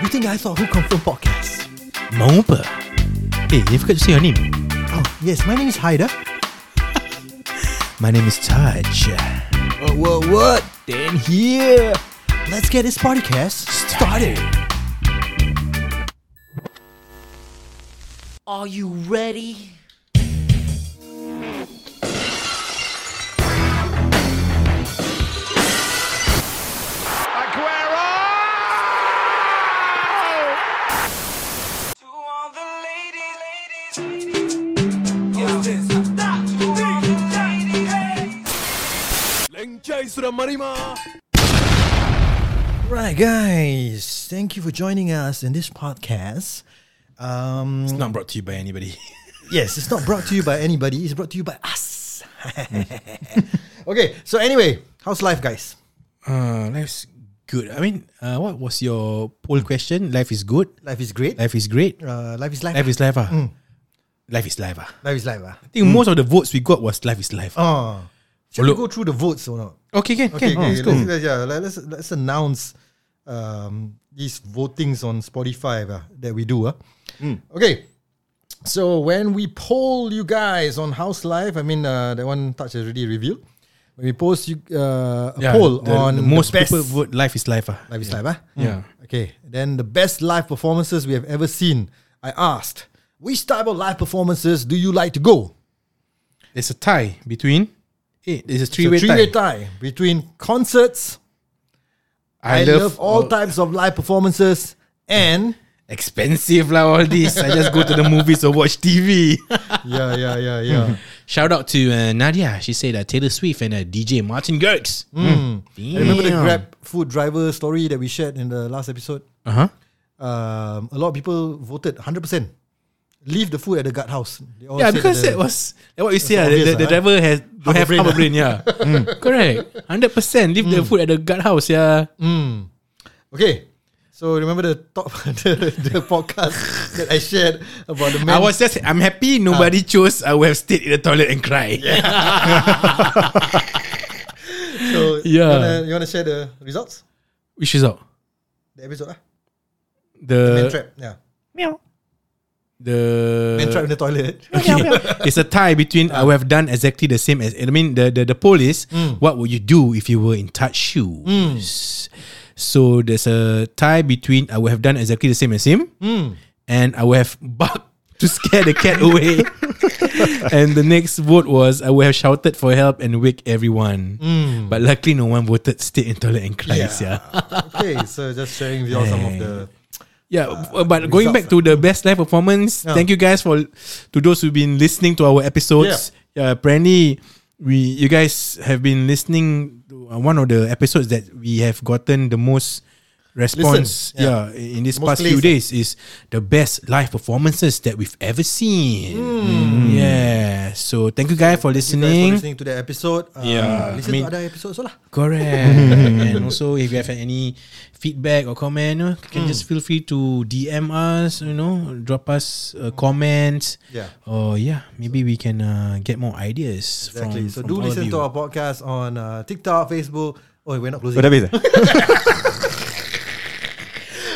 You think I thought Who Confirm podcast? Mau apa? Hey, you forgot to say your name. Oh, yes, my name is Haida. My name is Taj. What, what, what? Then here. Let's get this podcast started. Are you ready? Ladies. Right, guys. Thank you for joining us in this podcast. Um, It's not brought to you by anybody. yes, it's not brought to you by anybody. It's brought to you by us. okay, so anyway, how's life, guys? Uh, life's good. I mean, uh, what was your poll question? Life is good. Life is great. Life is great. Uh, life is life. Life is life. Ah. Life is life. Ah. life is life. ah. I think most of the votes we got was life is life. Oh, shall we go through the votes or not? okay, can, Okay, can. Oh, okay, let's let's, let's, yeah, let- let's let's announce um, these votings on Spotify uh, that we do. Uh. Okay, so when we poll you guys on House Life, I mean uh, that one touch has already revealed. When we post you uh, a Yeah, poll the, on the most the people vote life is life. Ah. Life is Life, ah? Yeah. Okay, then the best live performances we have ever seen. I asked, which type of live performances do you like to go? There's a tie between. Hey, there's a It's a three-way three-way tie. tie between concerts. I, love, all types of live performances and Expensive lah all this. I just go to the movies or watch TV. yeah, yeah, yeah, yeah. Shout out to uh, Nadia. She said uh, Taylor Swift and uh, DJ Martin Garrix. I remember the. Grab food driver story that we shared in the last episode. Uh huh. Um, a lot of people voted 100%. Leave the food at the guard house. Yeah, said because that that was what you say. That's ah, the, obvious, the, the ah. driver has don't Half have brain, half a ah. brain. Yeah, Mm. correct. Hundred percent. Leave the food at the guard house. Yeah. Mm. Okay. So remember the top the, the podcast that I shared about the man. I was just. I'm happy nobody chose. I would have stayed in the toilet and cried. so Yeah. You wanna, you wanna share the results? Which is out The episode ah? the Man trap. Yeah. The Man trap in the toilet. Okay. it's a tie between I would have done exactly the same as I mean the the, the poll is mm. what would you do if you were in touch mm. shoes? So there's a tie between I would have done exactly the same as him mm. and I would have barked to scare the cat away. and the next vote was I would have shouted for help and wake everyone. But luckily no one voted stay in toilet and cry. Yeah. okay, so just sharing with you all some of the Yeah, uh, but going back to the best live performance, Yeah. thank you guys for to those who've been listening to our episodes. Yeah, apparently we you guys have been listening to uh, one of the episodes that we have gotten the most response. Listen, yeah. yeah. in this Most past few days is the best live performances that we've ever seen. Yeah, so thank you guys for you guys for listening. listening to the episode. Uh, Yeah, listen I mean- to other episodes also lah. Correct. and also, if you have any feedback or comment, you, know, you can just feel free to DM us. You know, drop us uh, comments. Yeah. Or yeah, maybe we can uh, get more ideas Exactly. from. so from do all of listen you. to our podcast on uh, TikTok, Facebook. Oh, we're not closing. Oh, dah habis?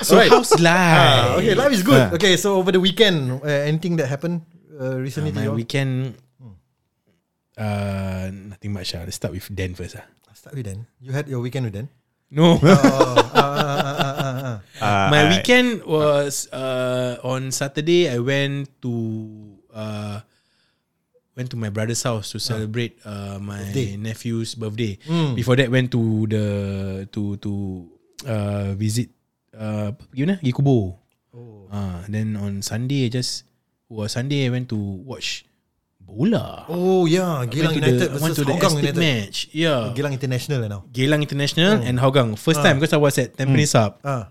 So Alright. how's life? Ah, okay, life is good. Ah. Okay, so over the weekend, uh, anything that happened uh, recently? to Uh, my weekend. Uh, nothing much. Uh. Let's start with Dan first. Uh. Start with Dan. You had your weekend with Dan. No. Oh, ah, ah, ah, ah, ah, ah. Ah, my weekend was uh, on Saturday. I went to uh, went to my brother's house to celebrate uh, my Birthday. nephew's birthday. Mm. Before that, went to the to to uh, visit uh, you know, pergi kubur. Oh. Uh, then on Sunday, I just was Sunday. I went to watch bola. Oh yeah, Gilang to United the, versus the Hougang United. match. Yeah, Gilang International now. Geylang International and Hougang. First Ah. time because I was at Tampines Hub. Ah,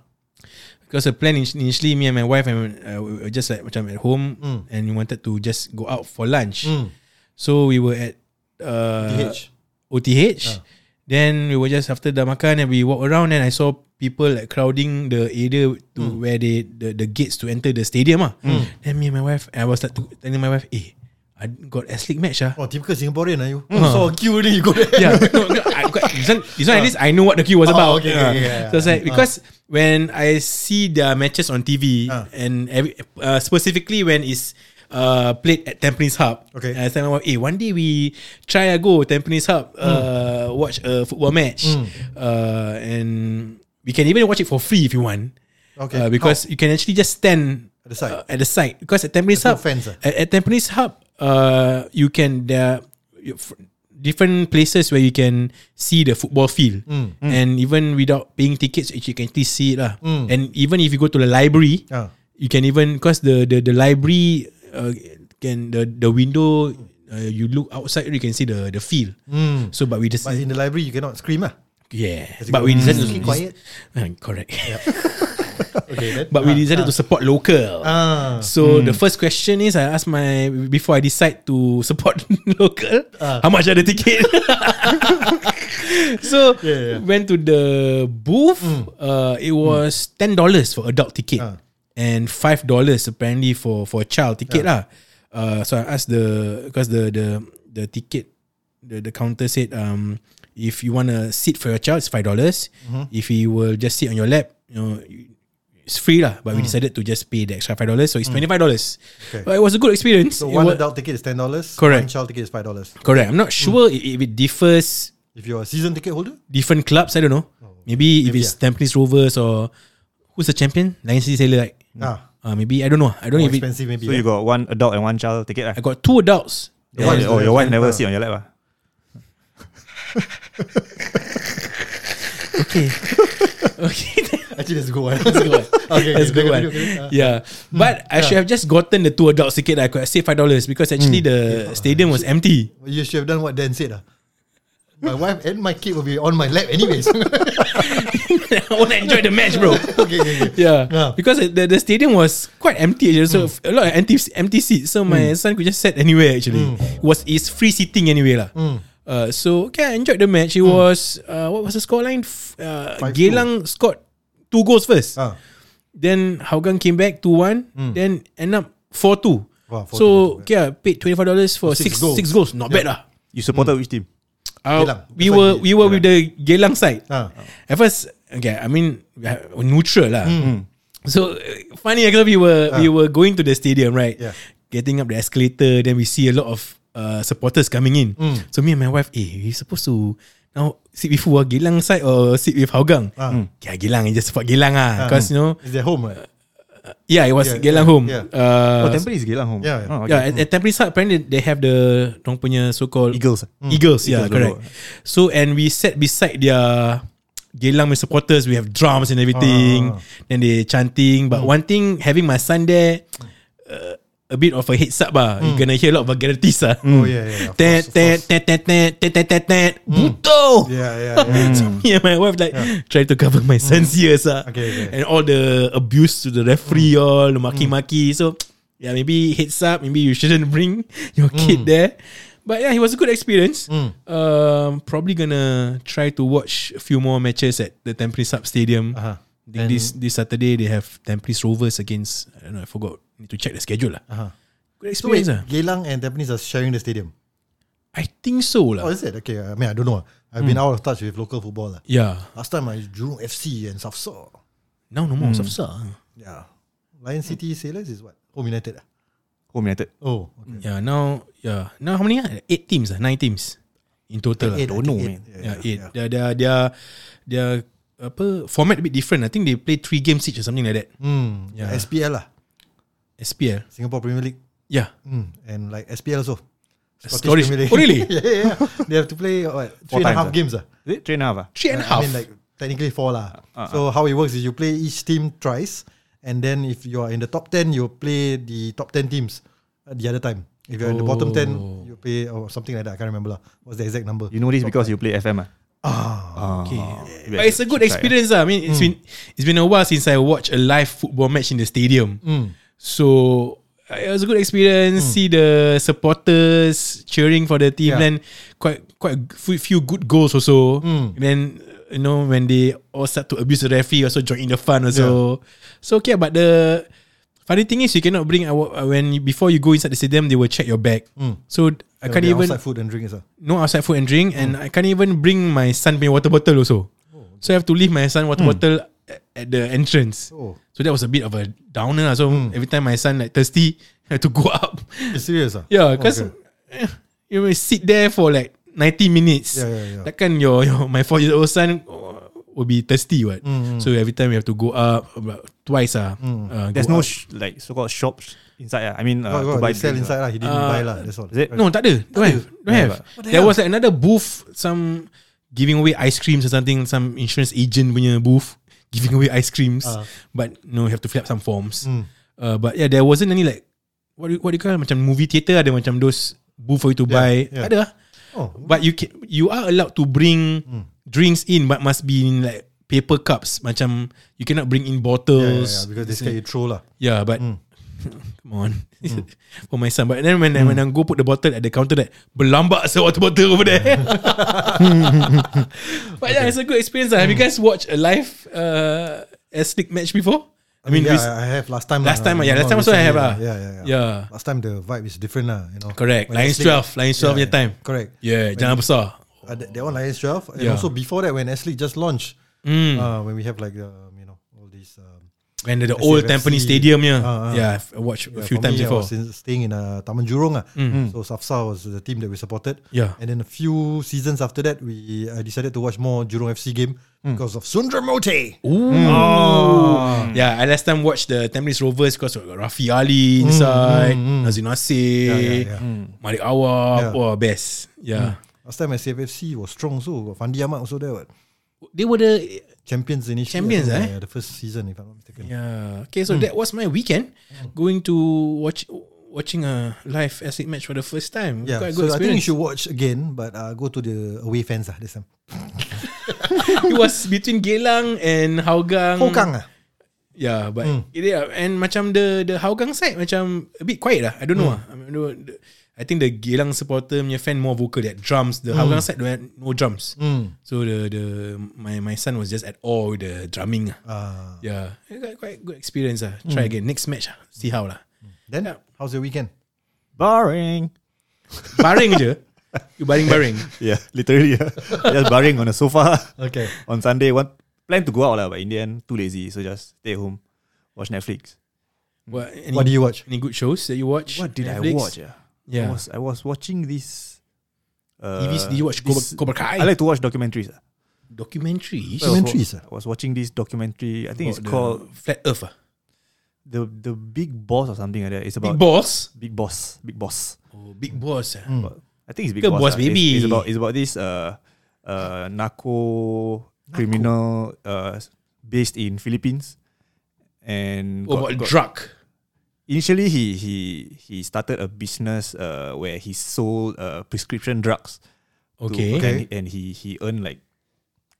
Because the plan in- initially, me and my wife and uh, we were just like macam at home Mm. and we wanted to just go out for lunch. mm. So we were at uh, TH. OTH. Ah. Then we were just after dah makan and we walk around and I saw people like crowding the area to Mm. where they the, the gates to enter the stadium ah. Then me and my wife, I was like to, telling my wife, eh, I got S League match ah. Oh, typical Singaporean are you? Mm. You saw a queue then you go there. yeah, no, no, I this, one, this one at least I know what the queue was Oh, about. okay, Yeah. okay, yeah, So it's like yeah. because when I see their matches on TV Ah. and every, uh, specifically when it's uh, played at Tampines Hub. Okay. I tell my wife, hey, one day we try a go Tampines Hub, Hmm. uh, watch a football match, uh, and we can even watch it for free if you want. Okay. Uh, because you can actually just stand At the side. uh, at the side because at Tampines There's no Hub, fence, ah? at, at Tampines Hub, uh, you can there are different places where you can see the football field, Mm. and even without paying tickets, you can still see it lah. And even if you go to the library, Ah. you can even because the the the library uh, can the the window. Uh, you look outside, you can see the the field. Mm. So, but we just But in the library, you cannot scream ah. Yeah, but we decided "Mm, to keep quiet." Uh, correct. Okay. Then. But we decided to support local. Ah. So the first question is I ask my before I decide to support local, Ah. how much are the ticket? so Yeah, yeah. went to the booth. Uh, it was ten dollars for adult ticket Ah. and five dollars apparently for for child ticket lah. Uh, so I asked the because the the the ticket the the counter said um if you want to sit for your child it's five dollars. Mm-hmm. If he will just sit on your lap, you know. It's free lah, but we decided to just pay the extra five dollars, so it's twenty five dollars. Okay. But it was a good experience. So It one wa- adult ticket is ten dollars. Correct. One child ticket is five dollars. Correct. I'm not sure i- if it differs If you're a season ticket holder, different clubs. I don't know. Maybe, if maybe it's Tampines Rovers or who's the champion? Lion City Sailor. Right? ah, Uh, maybe I don't know. I don't know more if it, maybe. So you got one adult and one child ticket lah. I got two adults. The one is oh, your wife never sit on your lap ah. Okay. okay. Actually, that's a good one. That's a good one. okay, That's a good one. okay, ah. Yeah, mm. but I should have just gotten the two adults ticket. I could have saved five dollars because actually mm. the stadium was empty. You should have done what Dan said. Ah. My wife and my kid will be on my lap anyways. I want to enjoy the match, bro. okay, okay, okay. Yeah, Yeah. because the the stadium was quite empty. actually, So mm. a lot of empty empty seats. So my son could just sit anywhere. Actually, it was it's free seating anyway lah. Uh, so okay, I enjoyed the match. It was uh, what was the scoreline? Uh, Five Geylang scored two goals first. Ah. Then Hougang came back two one. Then end up four two. Wow, 4-2, so okay, I paid twenty five dollars for six six goals. six goals. Not bad lah. You supported which team? Uh, Geylang. we That's were we were with the Geylang side. Ah. At first, okay, I mean uh, neutral lah. Hmm. So uh, funny because we were we were going to the stadium right, Ah. Yeah. getting up the escalator. Then we see a lot of uh, supporters coming in. Hmm. So me and my wife, eh, we supposed to now sit with who? ah, Geylang side or sit with Hougang? Ah. Mm. Yeah, Geylang. I just support Geylang ah, because you know, Is their home? ah? yeah, it was Yeah, Geylang yeah, home. yeah. Uh, oh, Tampines is Geylang home. Yeah, yeah. Oh, okay. Yeah, at, at Tampines Hub, apparently they have the dong punya so-called Eagles. Eagles, yeah, Eagles correct. logo. So and we sat beside their Geylang punya supporters. We have drums and everything. Ah. Then they chanting. But one thing, having my son there, uh, a bit of a heads up ah. You're gonna hear a lot of vulgarities ah. Oh yeah, yeah. of Tet course, of tet course. tet tet tet tet tet tet tet Buto Yeah, yeah, yeah. So me and my wife like Trying to cover my son's ears ah. Okay, okay. And all the abuse to the referee All the maki-maki So Yeah maybe heads up Maybe you shouldn't bring Your kid there But yeah, it was a good experience. Um, probably gonna try to watch a few more matches at the Tampines Hub Stadium. Uh-huh. This this Saturday they have Tampines Rovers against. I don't know. I forgot. Need to check the schedule lah. Uh-huh. Good So wait, experience lah. Geylang and Tampines are sharing the stadium. I think so Oh, lah. is it? Okay, I mean, I don't know. I've been out of touch with local football. lah. Yeah. Last time I Jurong FC and Safsa. Now no more Safsa. Yeah. Lion City Sailors is what? Home United. ah? Home United. Oh, okay. Yeah. Now yeah. Now how many? Eight teams ah. Nine teams in total. Eight, lah. I don't know, think man. eight. Yeah, eight. Their their their their apa format a bit different. I think they play three games each or something like that. Hmm. Yeah. SPL lah. SPL. Singapore Premier League. Yeah. Hmm. And like SPL also. Scottish- Premier League. Oh, really? yeah, yeah, yeah. They have to play what, three and a times, half ah? games. ah. Is it three and a half? ah? Three and a I half. mean, like technically four lah. Uh, so how it works is you play each team twice, and then if you are in the top ten, you play the top ten teams uh, the other time. If you're in the bottom 10, you play or something like that. I can't remember lah. What's the exact number? You know this because you play FM ah. Ah, Okay. Yeah. But it's a good experience. lah. I mean, it's been it's been a while since I watched a live football match in the stadium. Mm. So it was a good experience. See the supporters cheering for the team. Yeah. Then quite quite a few- good goals also. Mm. Then you know when they all start to abuse the referee, also join in the fun also. So okay, but the funny thing is you cannot bring our uh, when you, before you go inside the stadium, they will check your bag. Mm. So I can't even outside food and drinks. ah. no outside food and drink, and I can't even bring my son punya water bottle also. So I have to leave my son water bottle at the entrance. Oh. So that was a bit of a downer. lah. So every time my son like thirsty, I had to go up. You serious ah? yeah, because Okay. you will sit there for like 90 minutes. Yeah, yeah, yeah. Takkan your, your my four year old son uh, will be thirsty, what? Mm, So every time we have to go up about twice. Ah, uh, There's go no sh- like so-called shops inside. ah. I mean, uh, Oh, to God, buy sell inside ah. lah. He didn't Uh, buy lah. That's all. Is it? No, tak ada. Don't have. Don't have. There was like another booth, some giving away ice creams or something, some insurance agent punya booth giving away ice creams. Ah. But no, you have to fill up some forms. Mm. Uh, but yeah, there wasn't any like what do, what do you call macam movie theater ada macam those booth for you to Yeah, buy. yeah. Tak ada. lah. Oh, But you can, you are allowed to bring Hmm. drinks in, but must be in like paper cups. Macam you cannot bring in yeah, yeah, bottles. yeah, because they scared you throw lah. Yeah, but Mm. come on, for my son. But then when I, when I go put the bottle at the counter, that berlambak the water bottle over there. but yeah, it's a good experience. lah. Have you guys watched a live uh, Slick match before? I mean, yeah, I have last time. last lah, time, yeah, not last time also I have lah. Yeah, yeah, yeah, Yeah. Last time the vibe is different lah. You know. correct. When Lions Aslick- 12, Lions 12 Yeah, time. Correct. Yeah, jangan besar. Uh, that, that one Lions 12 and Yeah. also before that when Ashley just launched Mm. uh, when we have like um, you know all these When the, the old Tampines Stadium, yeah, uh, uh. yeah, I've watched a yeah, few for times me, before. I was in, staying in uh, Taman Jurong ah. Mm. so Safsa was the team that we supported Yeah. and then a few seasons after that we I decided to watch more Jurong FC game Mm. because of Sundramote Ooh. Oh. Yeah, I last time watched the Tampines Rovers because of Rafi Ali inside, mm, mm. Nazir Nasir, Yeah, yeah, yeah. Malik Awab, Yeah. oh best. Yeah. last time SAFC was strong so Fandi Ahmad also there what? They were the champions initially Champions, eh? yeah, the first season if I'm not mistaken Yeah. Okay, so that was my weekend going to watch watching a live Essex match for the first time. Yeah, Quite so good I think you experience. should watch again, but uh, go to the away fans ah this time. it was between Geylang and Hougang. Hougang ah. Yeah, but Mm. yeah, and macam the the Hougang side macam a bit quiet lah. I don't know Mm. ah. I, mean, the- the- I think the Geylang supporter punya fan more vocal that drums. The Hougang side don't have no drums. Mm. So the the my my son was just at all with the drumming. ah. Uh, Yeah, got quite good experience ah. Try again next match ah. See how lah. then Yeah. how's your weekend? Boring. Baring je. You baring baring. Yeah, literally. yeah. just barring on the sofa Okay. on Sunday. One plan to go out lah, but in the end, too lazy. So just stay home, watch Netflix. What, any, What do you watch? any good shows that you watch? What did Netflix? I watch? Yeah, Yeah. I was I was watching this. Uh, TVs, did you watch this- Cobra Kai? I like to watch documentaries. documentaries. I was Documentaries, wa-? I was watching this documentary. I think it's About the called Flat Earth. ah. the the Big Boss or something like that. It's Big about Boss. Big Boss. Big Boss. Oh, Big Boss. ah. Mm. I think it's Big Ke Boss. Boss ah. It's- It's, about it's about this uh uh narco criminal uh based in Philippines, and Oh, got- about got- drug. Initially he he he started a business uh where he sold uh prescription drugs. to- Okay. Okay. And, and he he earned like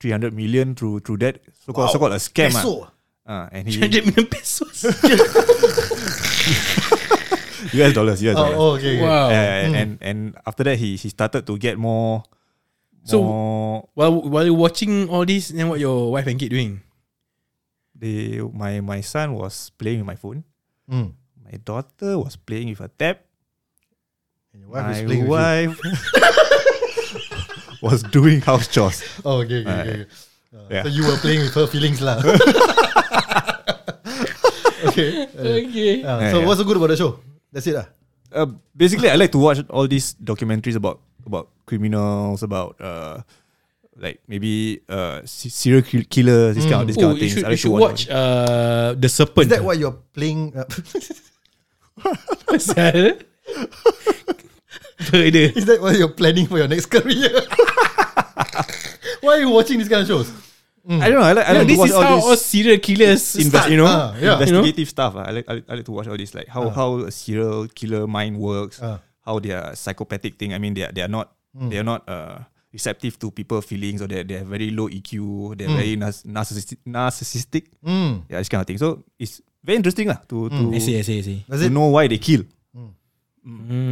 three hundred million through through that so called so called a scam. ah. Peso. Uh, and he 300 million pesos. US dollars, US dollars. Oh, okay. okay. wow. Uh, and and after that he he started to get more So- more While while you're watching all this, then what your wife and kid doing? they my my son was playing with my phone. Mm. My daughter was playing with a tap. And your wife is my playing you. wife was doing house chores. Oh, okay, okay, okay. okay. Uh, Yeah. So you were playing with her feelings lah. okay. Uh, Okay. uh, so yeah. what's so good about the show? That's it lah. Uh, basically, I like to watch all these documentaries about about criminals, about uh, like maybe uh serial killers, this kind of this kind Oh, of you things. should, I you like to should watch uh, The Serpent. Is that why you're playing? Uh, Pasal Apa dia? is that why you're planning for your next career? why are you watching these kind of shows? I don't know. I like, I like this to watch is all how this all serial killers invest, start, you know? Ah, yeah. You know? investigative stuff. ah. I like, I like I like to watch all this like how how a serial killer mind works, Ah. how their psychopathic thing. I mean, they are they are not they are not uh receptive to people feelings or they they have very low EQ. They're very nar- narcissistic, narcissistic. Mm. Yeah, this kind of thing. So it's very interesting lah to to, I see, I see, I see. Does to it? know why they kill. Mm.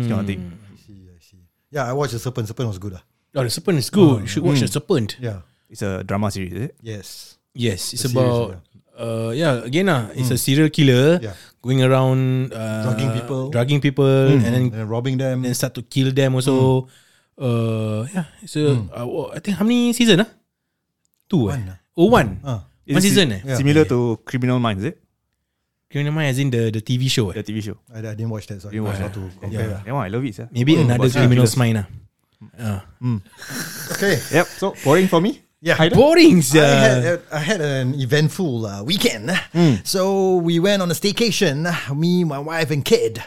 This kind of thing. I see, I see. Yeah, I watched the Serpent. Serpent was good. Ah. Oh, The Serpent is good. You should watch The Serpent. Yeah. It's a drama series, is it? Yes. Yes, it's The series, about uh yeah again ah it's a serial killer Yeah. going around uh, Drugging people. drugging people and then And then robbing them. then start to kill them also. Uh yeah, it's a uh, oh, I think how many season ah? Two One eh? ah. Oh one. Ah. Is One it season si- eh? Yeah. Similar to Criminal Minds, is it? Criminal Minds as in the, the TV show eh? The TV show. I, I didn't watch that, so I Didn't watch don't know to compare. Yeah, that one I love it, sir. Maybe Mm, another but- Criminal's Mind lah. Uh. Okay. Yep. So boring for me. Yeah. Haida? Boring I had, sia. I had an eventful uh, weekend. So we went on a staycation, me, my wife, and kid.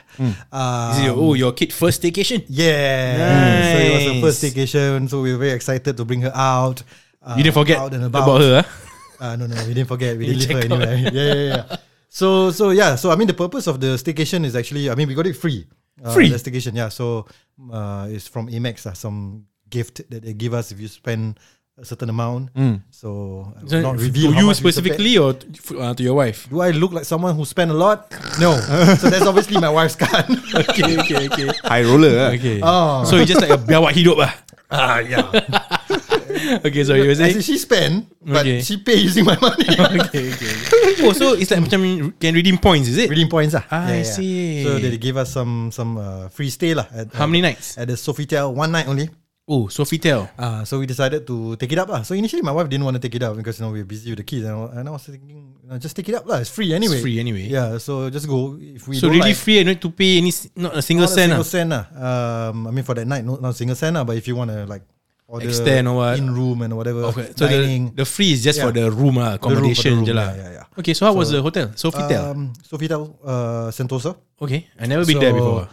Uh, Is it your, oh, your kid first staycation? yeah. So it was the first Nice. staycation. So we were very excited to bring her out. Uh, You didn't forget out and about. about her ah? Uh, no, no, we didn't forget. We You didn't leave her check out. anywhere. yeah, yeah, yeah. So, so yeah. So I mean, the purpose of the staycation is actually, I mean, we got it free. Uh, Free? The staycation, yeah. So uh, it's from Amex, uh, some gift that they give us if you spend a certain amount. So, I will So, not to reveal how you specifically or to, uh, to your wife? Do I look like someone who spent a lot? No. so that's obviously my wife's card. okay, okay, okay. High roller. ah. Okay. Oh. So you just like a biawak hidup lah. Ah, yeah. Okay, so you were As saying. she spend, but Okay. she pay using my money. okay, okay. Oh, so it's like macam can redeem points, is it? Redeem points, ah. I see. So they gave us some some uh, free stay lah. At, How many nights? At the Sofitel, one night only. Oh, Sofitel. Uh, so we decided to take it up lah. So initially my wife didn't want to take it up because you know we are busy with the kids and, I- and I was thinking you know, just take it up lah. It's free anyway. free anyway. Yeah. So just go if we So don't really like, free and not to pay any s- not a single not a cent single ah. cent lah. Um, I mean for that night, no, not a single cent lah. But if you want to like order Extend or what? in room and whatever, Okay, so the, dining. the free is just for Yeah. the room lah, The room for the accommodation room, je lah. yeah, yeah, yeah. Okay, so how was So, the hotel? Sofitel. um, Sofitel uh, Sentosa. okay, I never been there So- before.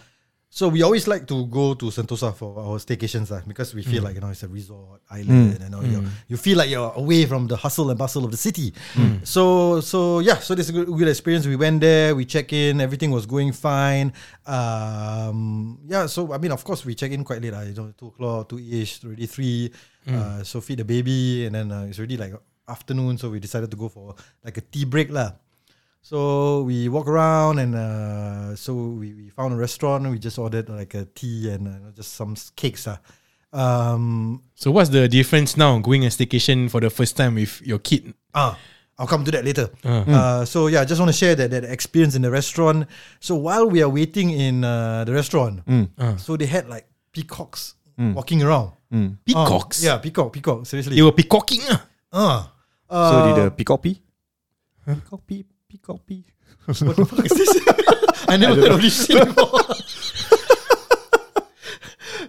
So we always like to go to Sentosa for our staycations lah, because we Mm. feel like you know it's a resort island and all, you, you feel like you're away from the hustle and bustle of the city. Mm. So so yeah, so this is a good, good experience. We went there, we check in, everything was going fine. Um, yeah, so I mean, of course, we check in quite late. Uh, you know, two o'clock, two ish, already three. Mm. Uh, so feed the baby, and then uh, it's already like afternoon. So we decided to go for like a tea break lah. So we walk around and uh, so we, we found a restaurant. We just ordered like a tea and uh, just some cakes. Uh. Um, So what's the difference now going a staycation for the first time with your kid? ah, I'll come to that later. Ah. Uh, so yeah, I just want to share that, that experience in the restaurant. So while we are waiting in uh, the restaurant, Ah. so they had like peacocks walking around. Peacocks. Ah, yeah, peacock, peacock. Seriously. They were peacocking ah. Ah. So Uh, did the peacock pee? Peacock pee, peacock pee. What the fuck is this? I never heard of this shit before.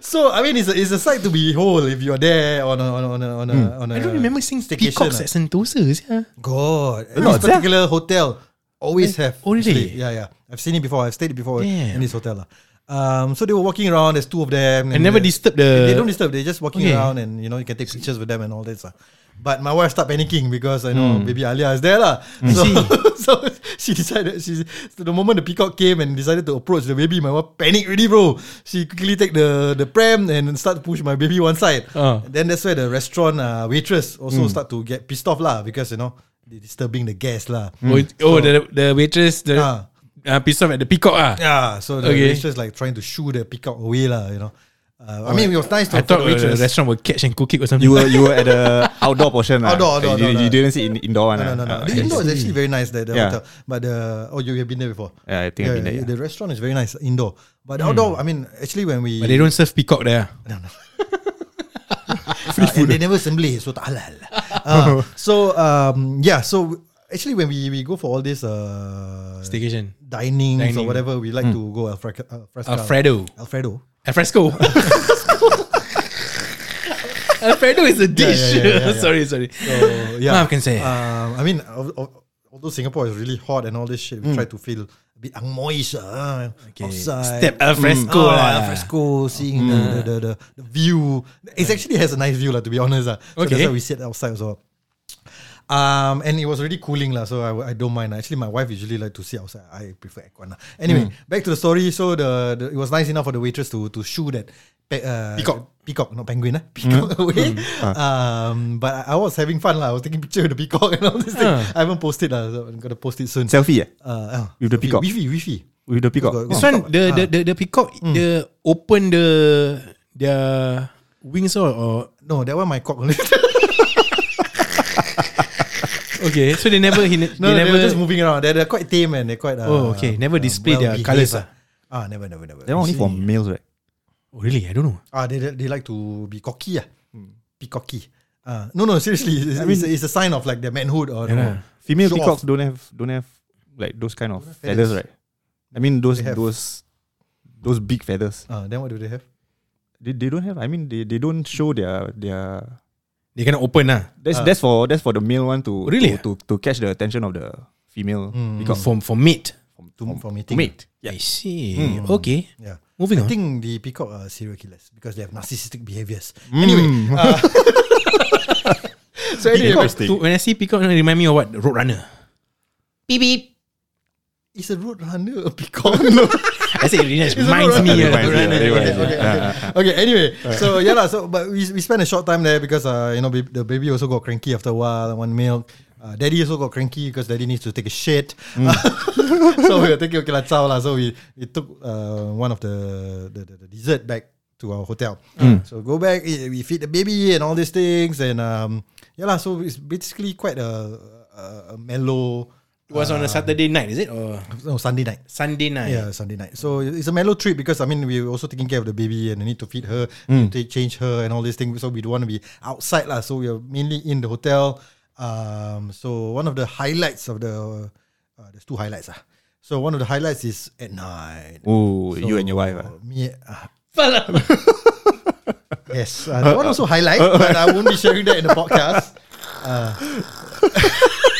so I mean, it's a, it's a sight to behold if you're there on a on a, on a, on a, on a I don't remember seeing staycation, peacocks ah. at Sentosa. sia. God, lot, this particular hotel always have. oh, really? Yeah, yeah. I've seen it before. I've stayed before Damn. in this hotel. lah. Um, so they were walking around. There's two of them. And never they- disturb the. They don't disturb. They're just walking Okay. around, and you know you can take pictures with them and all that stuff. But my wife started panicking because I know baby Alia is there lah. So, so she decided she so the moment the peacock came and decided to approach the baby, my wife panicked really, bro. She quickly take the the pram and start to push my baby one side. And then that's where the restaurant uh, waitress also start to get pissed off lah because you know they disturbing the guests lah. Oh, it- oh the the waitress the Ah. uh, pissed off at the peacock ah. Yeah, so the Okay. waitress like trying to shoo the peacock away lah, you know. Uh, I mean, it was nice to I thought for the uh, the waitress. restaurant would catch and cook it or something. You were you were at the outdoor portion. lah. Outdoor, outdoor, you, outdoor, you didn't see in, indoor one. No, ah. no, no, no. Ah, The okay. indoor is actually very nice. The, the Yeah. hotel, but the oh, you have been there before. Yeah, I think I've been there. yeah. The restaurant is very nice indoor, but the outdoor. I mean, actually, when we But they don't serve peacock there. No, free food, they never sembelih, so tak halal. Uh, so um, yeah, so actually, when we, we go for all this uh, Staycation. dinings Dining. or whatever, we like to go alfresco. Alfresco. Alfredo. Alfredo. Alfresco. Alfredo is a dish. yeah, yeah, yeah, sorry, sorry. So yeah, Maafkan saya. Um, I mean, al- al- although Singapore is really hot and all this shit, we try to feel a bit angmoish. Uh, Okay. outside. Step alfresco Mm. Ah, alfresco, seeing the, the, the, the, the view. It actually has a nice view, lah, to be honest. lah. So Okay. that's why we sit outside also. Um, and it was really cooling, lah, so I, I don't mind. Actually, my wife usually like to sit outside. I prefer aircon. lah. Anyway, back to the story. So the, the it was nice enough for the waitress to to shoo that pe- uh, Peacock. peacock, not penguin, eh? peacock away. Um, but I, I was having fun, lah. I was taking picture of the peacock and all this thing. Ah. I haven't posted, lah, so I'm gonna post it soon. Selfie, eh? Uh, uh, With the peacock? Wi-Fi, Wi-Fi. With the peacock. This got- one, the, the, the, the peacock, the open the their wings or, or No, that one my cock. okay. So they never he, ne- no, they they never were just moving around. They're, they're quite tame and they're quite. Uh, Oh, okay. Never display their well-behaved, colours, ah. Ah, never, never, never. That one only for males, right? Oh, really? I don't know. Ah, they they like to be cocky, ah, peacocky. Uh, no, no, seriously, it's, I mean- it's, a, it's a sign of like their manhood or. Yeah. Female Show peacocks off. don't have don't have like those kind of feathers. feathers, right? I mean those have. those those big feathers. Uh, then what do they have? They, they don't have. I mean they, they don't show their their. They cannot open lah. That's Ah. that's for that's for the male one to Really? to, to, to catch the attention of the female Mm. peacock For, for mate. from, To- from, for mating. mate. I see. Hmm. Okay. Yeah. Moving I on. think the peacock are serial killers because they have narcissistic behaviors. Hmm. Anyway, uh, so anyway, Peacock, to, when I see peacock, it remind me of what? Roadrunner. Beep beep. Is a road runner a peacock? I say it reminds me of Reminds me, yeah, okay, okay, okay. okay, anyway, so yeah, lah. So, but we, we spent a short time there because uh, you know, bab- the baby also got cranky after a while. One milk. Uh, daddy also got cranky because daddy needs to take a shit. so we were thinking, okay, lah, chow lah. So we, we took uh, one of the, the, the, the dessert back to our hotel. So go back, we feed the baby and all these things, and um, yeah, lah. So it's basically quite a, a, a mellow. It was on a Saturday night, is it? Or No, Sunday night. Sunday night? Yeah, Sunday night. So it's a mellow trip because I mean we're also taking care of the baby and I need to feed her, need to change her and all these things. So we don't want to be outside lah. So we are mainly in the hotel. Um, so one of the highlights of the uh, there's two highlights ah. So one of the highlights is at night. Oh, you and your wife. ah. Me, uh, yes, uh, that one also highlight, but I won't be sharing that in the podcast. Uh,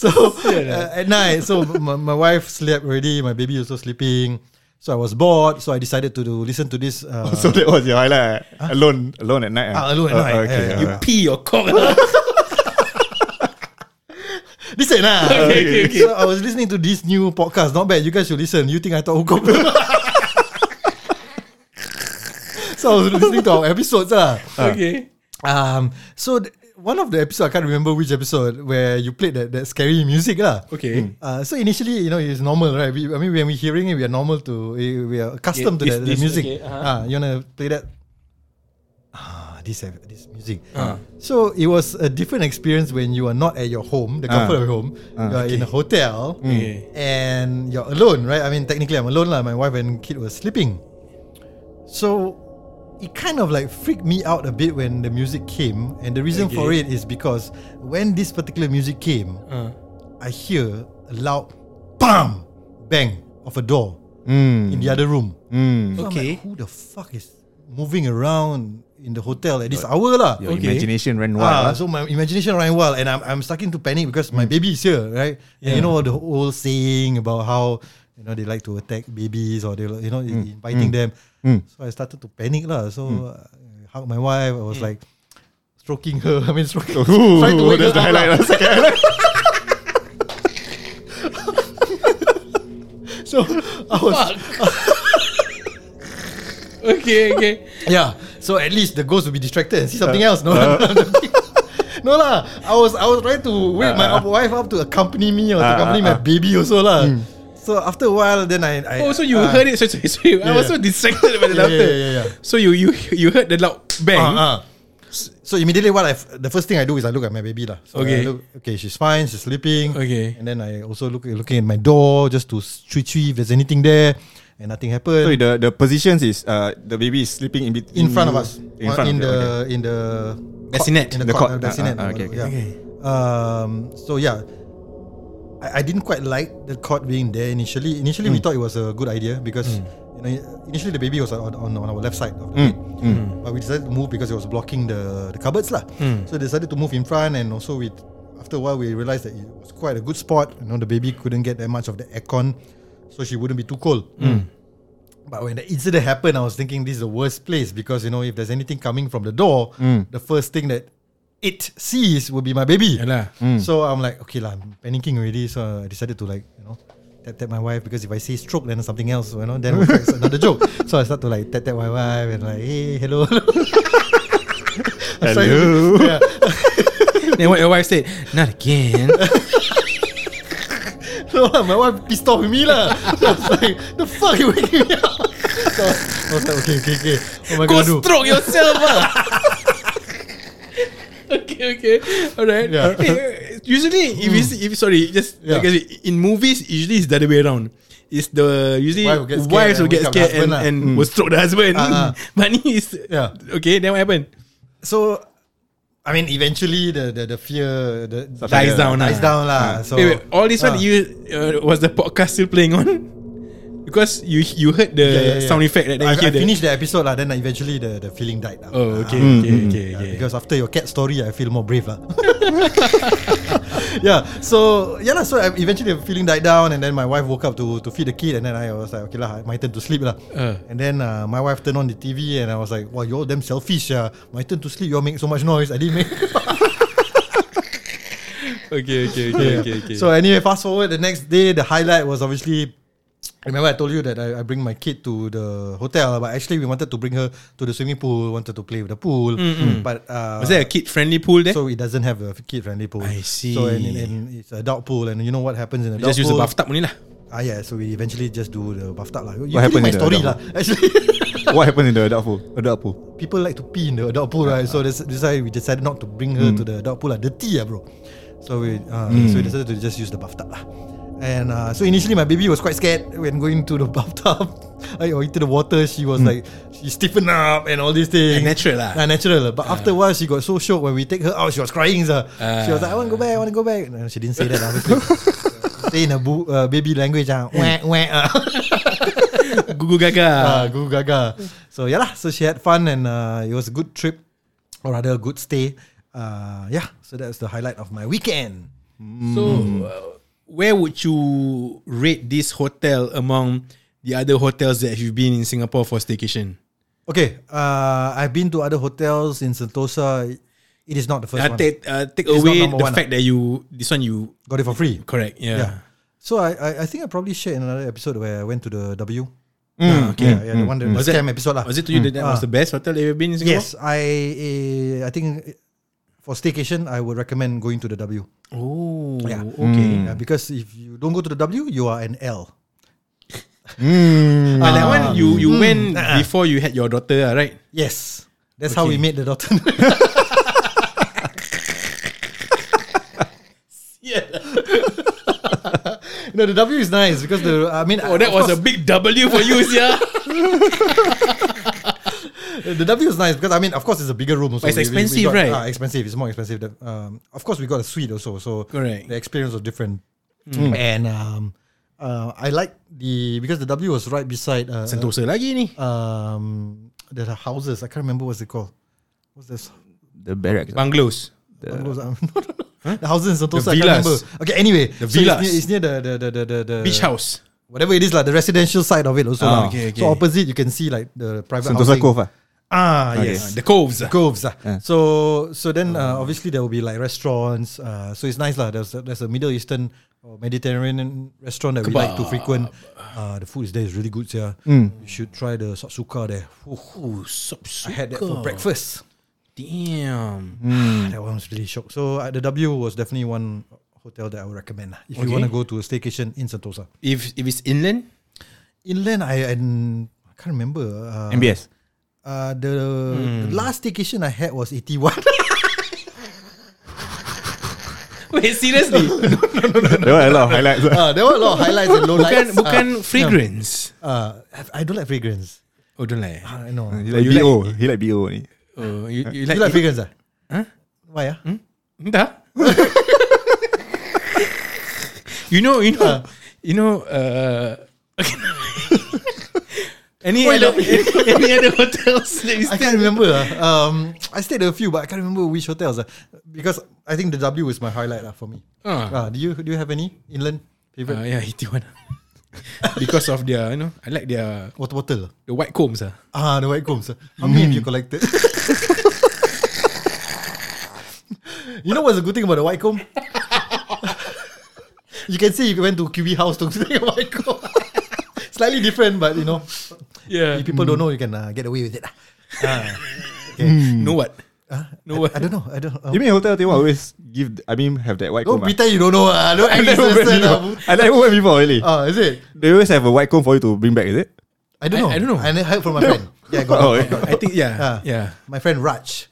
so uh, at night, so my, my wife slept already. My baby also sleeping. So I was bored. So I decided to do, listen to this. Uh, So that was your highlight. ah? Alone, alone at night. Ah, alone at Oh, night, Okay. yeah, You ah. pee your cock. listen lah. Okay, okay, okay. So I was listening to this new podcast. Not bad. You guys should listen. You think I talk hukum? so I was listening to our episodes lah. okay. Um, so th- one of the episodes I can't remember which episode where you played that, that scary music lah. Okay. Uh, so initially, you know, it's normal, right? We, I mean, when we're hearing it, we are normal to, we, are accustomed Yeah, to this- that, the this, music. okay, uh-huh. Ah, you wanna play that? Ah, this uh, this music. Uh. So it was a different experience when you are not at your home, the comfort Ah. of your home. you are in a hotel Okay. and you're alone, right? I mean, technically, I'm alone, lah. My wife and kid was sleeping. So it kind of like freaked me out a bit when the music came, and the reason for Okay. it is because when this particular music came, Uh, I hear a loud bam bang of a door Mm. in the other room. Mm. So I'm Okay. like, who the fuck is moving around in the hotel at this hour lah? Your Okay. imagination ran wild. ah. so my imagination ran wild, and I'm I'm starting to panic because my baby is here, right? And you Yeah. know the whole saying about how you know they like to attack babies or they you know mm. inviting mm. them. Mm. So I started to panic lah. So uh, I hugged my wife. I was like stroking her. I mean, stroking. Ooh, trying to wake that's her the highlight. lah. lah. Second highlight. So I was okay, okay. yeah. So at least the ghost will be distracted and see something uh, else. No, uh. no lah. I was I was trying to wake my uh, wife up to accompany me or to Ah, accompany my baby also lah. So after a while, then I, I Oh, so you ah, heard it? So, so, so you, I was Yeah. so distracted by the Yeah, laughter. yeah, yeah, yeah. So you you you heard the loud bang. Ah, ah. So immediately, what I f- the first thing I do is I look at my baby lah. So Okay. I look, okay, she's fine, she's sleeping. Okay. And then I also look looking at my door just to see if there's anything there, and nothing happened. So the the positions is uh the baby is sleeping in bet- in front of us, In Uh, front in of the okay. in the Bassinet. in the, The cot, cot. uh, bassinet. Ah, okay, okay. Yeah. Okay. Um. So yeah, I, I didn't quite like the cot being there initially. Initially, we Hmm. thought it was a good idea because mm. you know initially the baby was on, on, on our left side of the Hmm. bed, mm. but we decided to move because it was blocking the the cupboards lah. Mm. So we decided to move in front, and also we after a while we realized that it was quite a good spot. You know, the baby couldn't get that much of the aircon, so she wouldn't be too cold. But when the incident happened, I was thinking this is the worst place because you know if there's anything coming from the door, the first thing that it sees will be my baby. Yalah. So I'm like, okay lah, I'm panicking already. So I decided to like, you know, tap tap my wife because if I say stroke, then something else, you know, then it's another joke. So I start to like tap tap my wife and like, hey, hello. To- Hello. yeah. Then what your wife said? Not again. So my wife pissed off with me lah. So I was like, the fuck you waking me up? So I was like, okay, okay, okay. What am I Go gonna do? stroke yourself, ah. okay, okay, all right. Yeah. Hey, usually, if you see, if sorry, just Yeah. because in movies, usually it's the other way around. It's the usually Wife will get scared wives will and get wake up the scared and, husband lah. and will stroke the husband. Ah, ah. But ni is Yeah. okay. Then what happened? so I mean, eventually the the, the fear the Dies down dies lah. down lah. So wait, wait, all this one Ah. you uh, was the podcast still playing on? Because you you heard the Yeah, yeah, yeah. sound effect that then I, I finished the episode lah. Then eventually the the feeling died. lah. Oh, okay, Ah, okay, okay, yeah, okay. Because after your cat story, I feel more brave lah. yeah. So yeah lah. So I, eventually the feeling died down, and then my wife woke up to to feed the kid, and then I was like, okay lah, my turn to sleep lah. Uh. And then uh, my wife turned on the TV, and I was like, wow, you're damn selfish, yeah. My turn to sleep, you all make so much noise. I didn't make. okay, okay, okay, okay, okay. So anyway, fast forward the next day, the highlight was obviously. Remember, I told you that I, I bring my kid to the hotel, but actually we wanted to bring her to the swimming pool, wanted to play with the pool, but uh, was there a kid friendly pool there? so it doesn't have a kid friendly pool. I see. So and, and, and it's a adult pool, and you know what happens in a You adult just use the pool? bathtub only lah. Ah yeah, so we eventually just do the bathtub lah. You What happened my in the story adult lah. Actually, What happened in the adult pool? Adult pool. people like to pee in the adult pool, right? So that's, that's why we decided not to bring her to the adult pool lah. Dirty ah, bro. So we uh, so we decided to just use the bathtub lah. And uh, so initially my baby was quite scared when going to the bathtub or into the water. She was like she stiffened up and all these things. Like natural lah. Ah, natural. But after a while, she got so shocked when we take her out. She was crying. sir. she was like, "I want to go back. I want to go back." No, she didn't say that. Obviously, say in a uh, baby language. Ah, wah, wah, ah. Gugu gaga. Ah, Goo gaga. So yeah lah. So she had fun and uh, it was a good trip, or rather a good stay. Uh, yeah. So that's the highlight of my weekend. So, uh, where would you rate this hotel among the other hotels that you've been in Singapore for staycation? Okay. Uh, I've been to other hotels in Sentosa. It is not the first Uh, one. take uh, take away the one, fact that you this one you Got it for free. correct yeah. Yeah. So I, I I think I probably shared in another episode where I went to the W. Ah, okay. Yeah, yeah, the one the, the Was it- episode lah. Was it to you that that was Ah. the best hotel that you've been in Singapore? Yes, I eh, I think for staycation I would recommend going to the W. Oh, Yeah. okay. Yeah, because if you don't go to the W, you are an L. But that one you you Hmm. went Ah. before you had your daughter, ah, right? Yes, that's how we made the daughter. Yeah. no, the W is nice because the I mean Oh, that of was a big W for you, yeah. the W is nice because I mean of course it's a bigger room. Also. But it's expensive, got, right? ah, expensive. It's more expensive. The- Um, of course we got a suite also, so Correct. the experience was different. And um, uh, I like the because the W was right beside uh, Sentosa lagi ni. um the houses. I can't remember what's it called. What's this? The barracks. Bungalows. Bungalows, um, The houses in Sentosa. The I can't villas. remember. Okay, anyway, The so it's villas. near, it's near the the the the the, the Beach house. whatever it is like the residential side of it also. Ah, okay, okay. So opposite you can see like the private Sentosa housing. Cove ah. Okay. yes. The coves. ah. Coves. ah. Yeah. So so then uh, obviously there will be like restaurants. Uh, so it's nice lah. There's a, there's a Middle Eastern or Mediterranean restaurant that we like to frequent. Uh, the food is there is really good. Yeah, Mm. you should try the sopsuka there. Ooh, Oh, sup I had that for breakfast. Damn. That one was really shocked. So uh, the W was definitely one hotel that I would recommend lah, if you want to go to a staycation in Sentosa. If if it's inland, Inland, I, I, I can't remember. Uh, MBS. Uh, the, the last staycation I had was 81. wait seriously, There were a lot of highlights. uh, there were a lot of highlights and bukan lowlights. bukan Uh, fragrance. Uh, I don't like fragrance. Oh, don't like. I know. He like You BO. He like BO. Oh, you, you You like, like fragrance? Ah? Huh? Why? Ah? Entah. you know, you know, you know. Uh, any other any, any other hotels that you I stay? can't remember. ah. Um, I stayed at a few, but I can't remember which hotels. ah. Because I think the W is my highlight lah for me. Ah. Ah, do you do you have any inland favorite Uh, yeah, Itiwan. because of their, you know, I like their water bottle? the white combs. Ah, Ah, the white combs. ah. How many have you collected? you know what's the good thing about the white comb? you can see you went to QB house to take a white comb. Slightly different, but you know, yeah. if people don't know, you can uh, get away with it. ah. Ah, know what? ah, No what? I don't know. I don't. know. You mean hotel Taiwan always give? I mean have that white Don't comb. ah? pretend you don't know. Uh, don't act I never went innocent. before. ah. I never went before really. Ah, is it? They always have a white comb for you to bring back. Is it? I don't I- know. I don't know. I heard from my friend. Yeah, got, Oh, got, yeah. I think yeah, Ah. yeah. my friend Raj.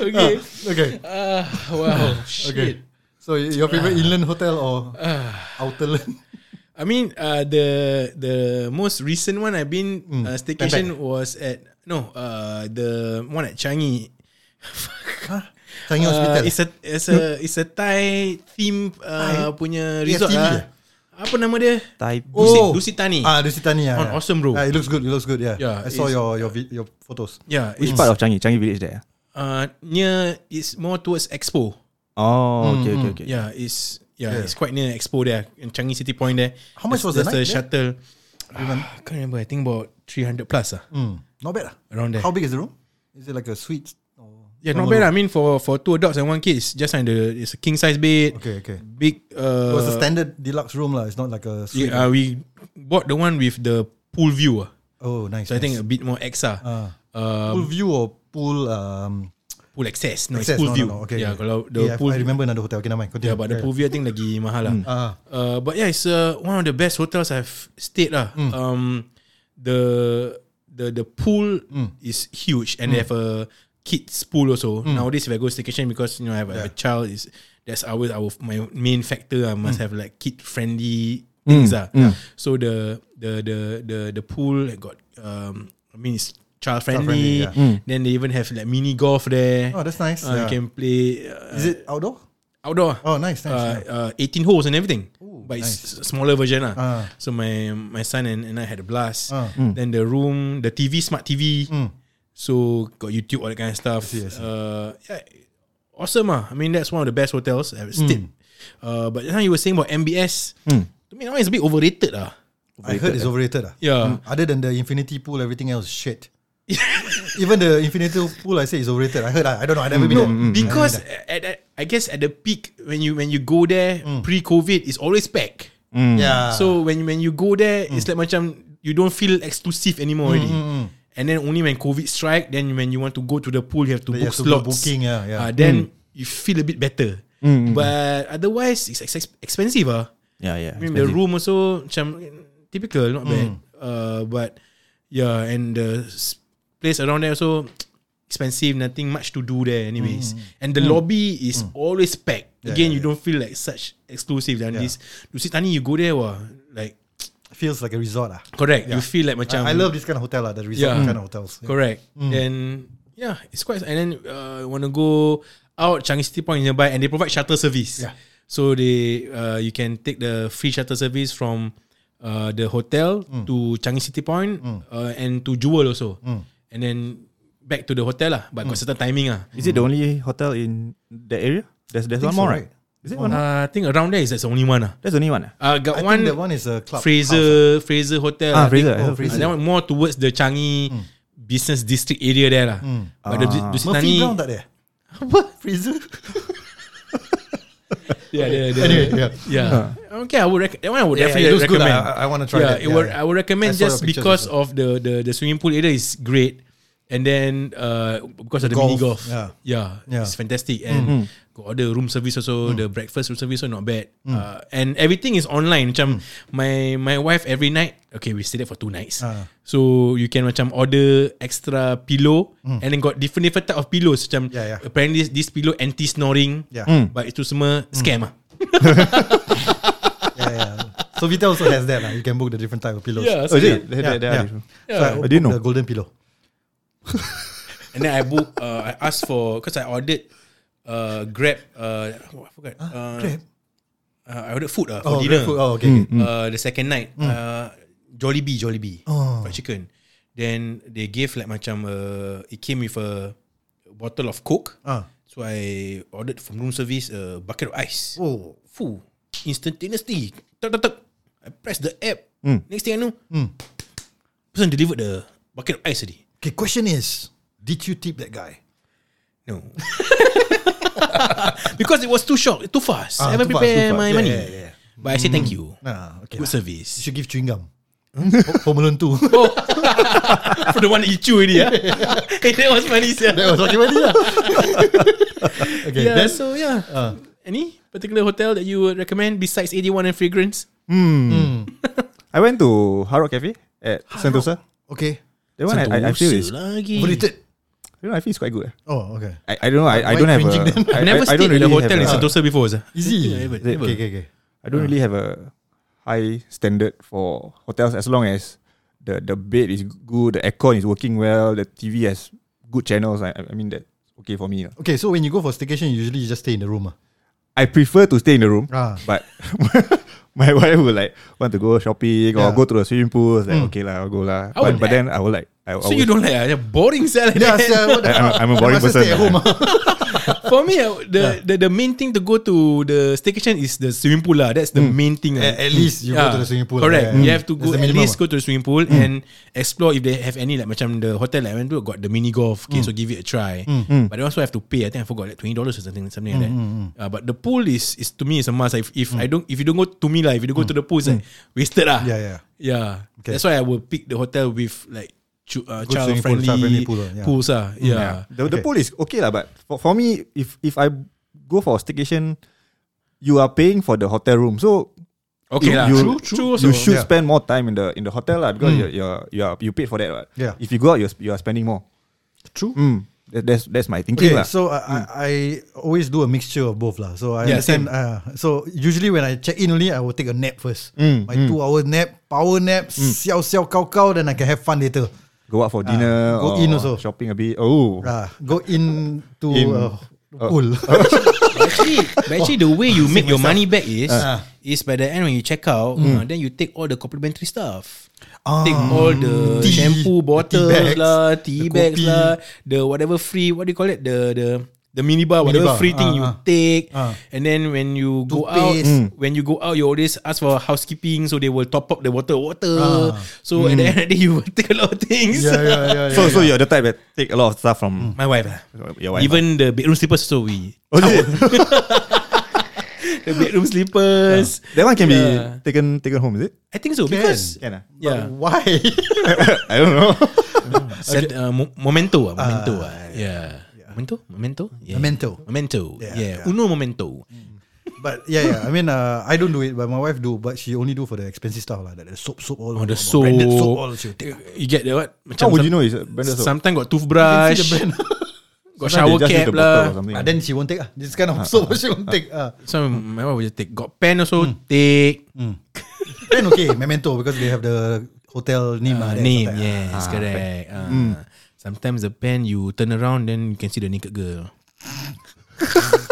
Okay. Okay. Ah, wow. Okay. Shit. So your favorite inland hotel or outerland? I mean, uh, the the most recent one I've been Hmm. uh, staycation was at no, uh, the one at Changi. Changi Hospital. Uh, it's a it's a it's a Thai theme uh, punya resort lah. Apa nama dia? Thai Dusit, Dusit Tani. Ah, Dusit Tani. Yeah, On yeah. awesome, bro. Ah, it looks good. It looks good. Yeah. Yeah, I saw your your vi- your photos. yeah, Which part of Changi? Changi village there. uh, near it's more towards Expo. Oh, okay, okay, okay. Yeah, it's yeah, Yeah. it's quite near Expo there in Changi City Point there. How much was the there's night a shuttle. Ah, I can't remember. I think about 300 plus ah, Mm, not bad. ah. around there. How big is the room? Is it like a suite? Or Yeah, not bad. room? I mean, for for two adults and one kid, it's just like the it's a king size bed. Okay, okay. Big. It Uh, was a standard deluxe room lah. It's not like a suite. yeah, uh, we bought the one with the pool view. ah. oh, nice. So I think a nice. bit more extra. Ah. Uh, pool view or pool um pool access. No, access? it's pool no, view. No, no. Okay. Yeah, okay. kalau the yeah, pool. I remember another hotel. Okay, never mind. Continue. Yeah, but the pool view I think lagi mahal lah. Ah. Uh, but yeah, it's uh, one of the best hotels I've stayed lah. Hmm. Um, the the the pool Hmm. is huge and they have a kids pool also. Nowadays, if I go staycation because you know I have, I have a child, is that's always our my main factor. I Hmm. must have like kid friendly things ah. So the the the the the pool got um, I mean it's child friendly. Child-friendly, Then they even have like mini golf there. Oh, that's nice. Uh, You can play. Uh, Is it outdoor? outdoor? Oh, nice, nice. uh, uh, 18 holes and everything. but it's a smaller version lah. Ah. So my my son and, and I had a blast. Ah. Then the room, the TV, smart TV. Mm. So got YouTube, all that kind of stuff. see, I see. Uh, yeah, awesome ah. I mean that's one of the best hotels I've stayed. Uh, but now you were saying about MBS. To me, now it's a bit overrated ah. I heard it's overrated. ah. Yeah. Other than the infinity pool, everything else shit. Even the infinity pool, I say is overrated. I heard. I, I don't know. I never been there. Because at, at, I guess at the peak when you when you go there Hmm. pre-COVID, it's always packed. Yeah. So when when you go there, it's Hmm. like macam you don't feel exclusive anymore already. And then only when COVID strike, then when you want to go to the pool, you have to You book have to slots. booking, yeah, yeah. Uh, then you feel a bit better. But otherwise, it's ex- expensive. Ah, Yeah, yeah. I mean the room also macam typical, not bad. Uh, but yeah, and the place around there also expensive. Nothing much to do there, anyways. And the lobby is always packed. Yeah, Again, yeah, you don't feel like such exclusive than Yeah. this. Dusit Tani, you go there, wah, like feels like a resort. Ah. correct. You Yeah. feel like macam I, I love this kind of hotel. Ah, the resort Yeah. kind of hotels. Yeah. Correct. Then yeah, it's quite. And then uh, want to go out Changi City Point nearby, and they provide shuttle service. Yeah. So they uh, you can take the free shuttle service from uh, the hotel to Changi City Point uh, and to Jewel also, and then back to the hotel lah. But got certain timing ah. Is it the only hotel in the area? There's there's one so, more, right? Is it one? Uh, I think around there is that's the only one ah. That's the only one. ah? Uh, got I one think that one is a club. house, Fraser Fraser Hotel. Ah, I think. Fraser. Oh, Oh, Fraser. Uh, that one more towards the Changi business district area there lah. But the Ah. Dusit ah. Murphy Brown tak ada? Apa? Freezer? yeah, yeah, yeah, Anyway, yeah. yeah. Okay, I would rec- that one I would Yeah, definitely it looks good. recommend. I, I want to try yeah, that. it would, I would recommend I just because of the, the the swimming pool area is great, and then uh because of the, golf, mini golf. yeah. yeah, Yeah. it's fantastic, and got all the room service also, the breakfast room service also not bad, uh, and everything is online. Macam my my wife every night. Okay, we stayed there for two nights, Ah. so you can macam order extra pillow, and then got different different type of pillows. Macam Yeah, yeah. apparently this, pillow anti snoring, Yeah. but itu semua scam ah. yeah, yeah. So Vita also has that. lah. You can book the different type of pillows. Yeah, Oh, is yeah. Yeah, are yeah. different. So I, I didn't booked know. the golden pillow. And then I book. Uh, I asked for because I ordered uh, Grab. Uh, oh, I forgot. uh, Grab? Uh, I ordered food uh, for Oh, dinner. Food. Oh, okay. okay. Uh, the second night, uh, Jollibee, Jollibee, Oh. fried chicken. Then they gave like macam uh, it came with a bottle of Coke. Ah. So I ordered from room service a bucket of ice. Oh. Fuh, instantaneously. Tuk, tuk, tuk. I press the app. Next thing I know, person delivered the bucket of ice already. Okay, question is, did you tip that guy? No. because it was too short, too fast. I Ah, haven't too fast, prepared too fast. my Yeah, money. yeah, yeah. But I say thank you. Mm. Nah, okay. Good lah. service. You should give chewing gum. Hmm? Home Alone 2. Oh, for the one that you chew already, yeah. hey, that was funny, sir. that was okay, buddy. lah. okay, yeah, then so yeah. Ah. Any particular hotel that you would recommend besides 81 and Fragrance? Hmm. Hmm. I went to Hard Rock Cafe at Sentosa. okay, That one I, I, I feel is, lagi. overrated. you know, I feel it's quite good. eh. Oh, okay. I, I don't know. I, I don't have a. then? I, I've never I, I stayed don't at a really hotel in a- Sentosa before, sir. Easy. Never, Okay, never. okay, okay. I don't really have a high standard for hotels as long as the the bed is good, the aircon is working well, the TV has good channels. I, I mean that's okay for me. lah. Okay, so when you go for staycation, usually you just stay in the room. ah. I prefer to stay in the room, Ah. but my wife would like want to go shopping or go to the swimming pool. It's Like Mm. okay lah, I'll go lah. I But, but then I would like. I, I So would, you don't like ah? boring like Yeah, I- I'm- I'm a boring person. Stay at home. ah. For me, the, the the main thing to go to the staycation is the swimming pool lah. That's the main thing. At- at least you go to the swimming pool. Correct. Yeah. You have to go at least ah. go to the swimming pool and explore if they have any like macam the hotel I went to got the mini golf. Okay, so give it a try. But they also have to pay. I think I forgot like twenty dollars or something something like that. Uh, but the pool is is to me is a must. If if I don't if you don't go to me lah, if you don't go to the pool, it's like wasted lah. Yeah, yeah. Yeah. Okay. That's why I will pick the hotel with like uh, child swimming pool, friendly pool, yeah. pools ah. Yeah. yeah. The, the Okay. pool is okay lah, but for, for me, if if I go for a staycation, you are paying for the hotel room, so Okay You- lah. you- True, true. also. you should yeah. spend more time in the in the hotel lah because Mm. you're, you're you are you paid for that. Right? Yeah. If you go out, you're you are spending more. True. Mm. That, that's that's my thinking Okay, lah. so I, I, I always do a mixture of both lah. So I Yeah, understand. Uh, so usually when I check in only, I will take a nap first. Mm, My two hour nap, power nap, xiao xiao kau kau, then I can have fun later. Go out for dinner. go or in also. Shopping a bit. Oh. Uh, go in to In- uh, pool. But actually, but actually, the way you make your money back is Ah. is by the end when you check out, uh, then you take all the complimentary stuff. Ah. Take all the Tea, shampoo bottles bags, lah, tea the bags kopi. lah, the whatever free, what do you call it, the the the minibar, whatever Minibar, free thing ah, you ah. take, Ah. and then when you go out, Toothpaste. when you go out, you always ask for housekeeping, so they will top up the water, water. So at the end of the day, you will take a lot of things. yeah, yeah, yeah, yeah. So so yeah. you're the type that take a lot of stuff from My wife your wife. Even the bedroom slippers also we Oh, it? the bedroom slippers. that one can Yeah. be taken taken home, is it? I think so Can. because Can ah? yeah, Why? I don't know. Set, uh, mo- memento, ah, memento, ah. yeah. Memento, memento, yeah. Memento. memento, Yeah, yeah, yeah. uno memento. But yeah, yeah. I mean, uh, I don't do it, but my wife do. But she only do for the expensive stuff like that. The soap, soap, all. Oh, the branded soap. soap, all. She'll take. You get the what? How would you know it's branded soap? Sometimes got You can toothbrush, see the brand. got shower cap lah. Ah, then she won't take. Ah, this kind of soap she won't take. Ah, So my wife will just take. Got pen also take. then okay, memento because they have the hotel name. Uh, ah, there, name, yes, Ah, correct. Uh, Sometimes the pen you turn around then you can see the naked girl.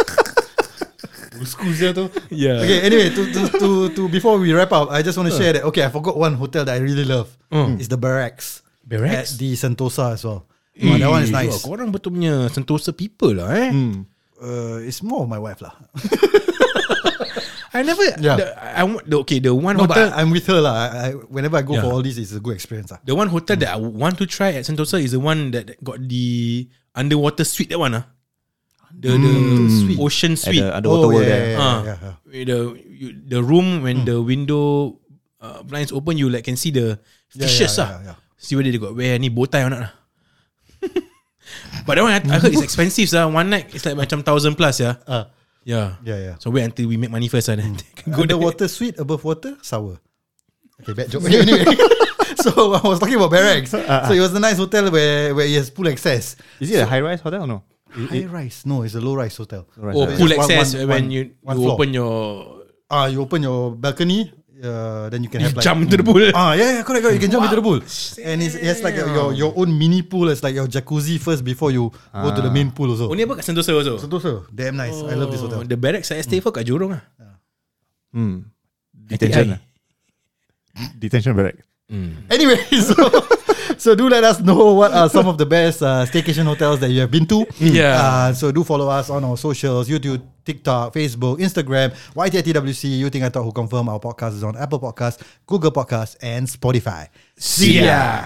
Yeah. Okay, anyway, to, to, to, to before we wrap up, I just want to share that. Okay, I forgot one hotel that I really love. It's the Barracks. Barracks? At the Sentosa as well. Oh, that one is Eh, nice. wah, Korang betul punya Sentosa people lah eh. Uh, it's more of my wife lah. I never. Yeah. The, I the okay. The one No, but hotel. I'm with her lah. I, I, whenever I go Yeah. for all this, it's a good experience lah. the one hotel that I want to try at Sentosa is the one that got the underwater suite. That one ah. The the suite. ocean At suite. the underwater Oh, world yeah, there. yeah, Ah. yeah, yeah. The you, the room when the window uh, blinds open, you like can see the fishes yeah, ah. yeah, yeah. See whether they got wear any bow tie or not lah. but that one I, I heard it's expensive ah. One night it's like macam thousand plus yeah. Ah, Yeah. yeah, yeah. So wait until we make money first ah. Then Go go there. Underwater sweet, above water sour. Okay, bad joke. Okay, anyway. so I was talking about barracks. so it was a nice hotel where where it has pool access. Is it a high rise hotel or no? High rise? No, it's a low rise hotel. Low rise Oh, pool Just one- access one- when you one you floor. open your Ah, you open your balcony, uh, then you can you have like jump into the pool. Ah, yeah, yeah, correct, correct. You can jump into the pool, and it's, it's like your your own mini pool. It's like your jacuzzi first before you go to the main pool also. Only apa kat Sentosa also. Sentosa, damn nice. I love this Oh, hotel. The barracks saya stay for kat Jurong ah. Hmm. Detention. Detention barrack. Anyway, so so do let us know what are some of the best uh, staycation hotels that you have been to. Yeah. Uh, so do follow us on our socials: YouTube, TikTok, Facebook, Instagram, YTTWC. You think I thought who confirm our podcast is on Apple Podcasts, Google Podcasts, and Spotify. See ya.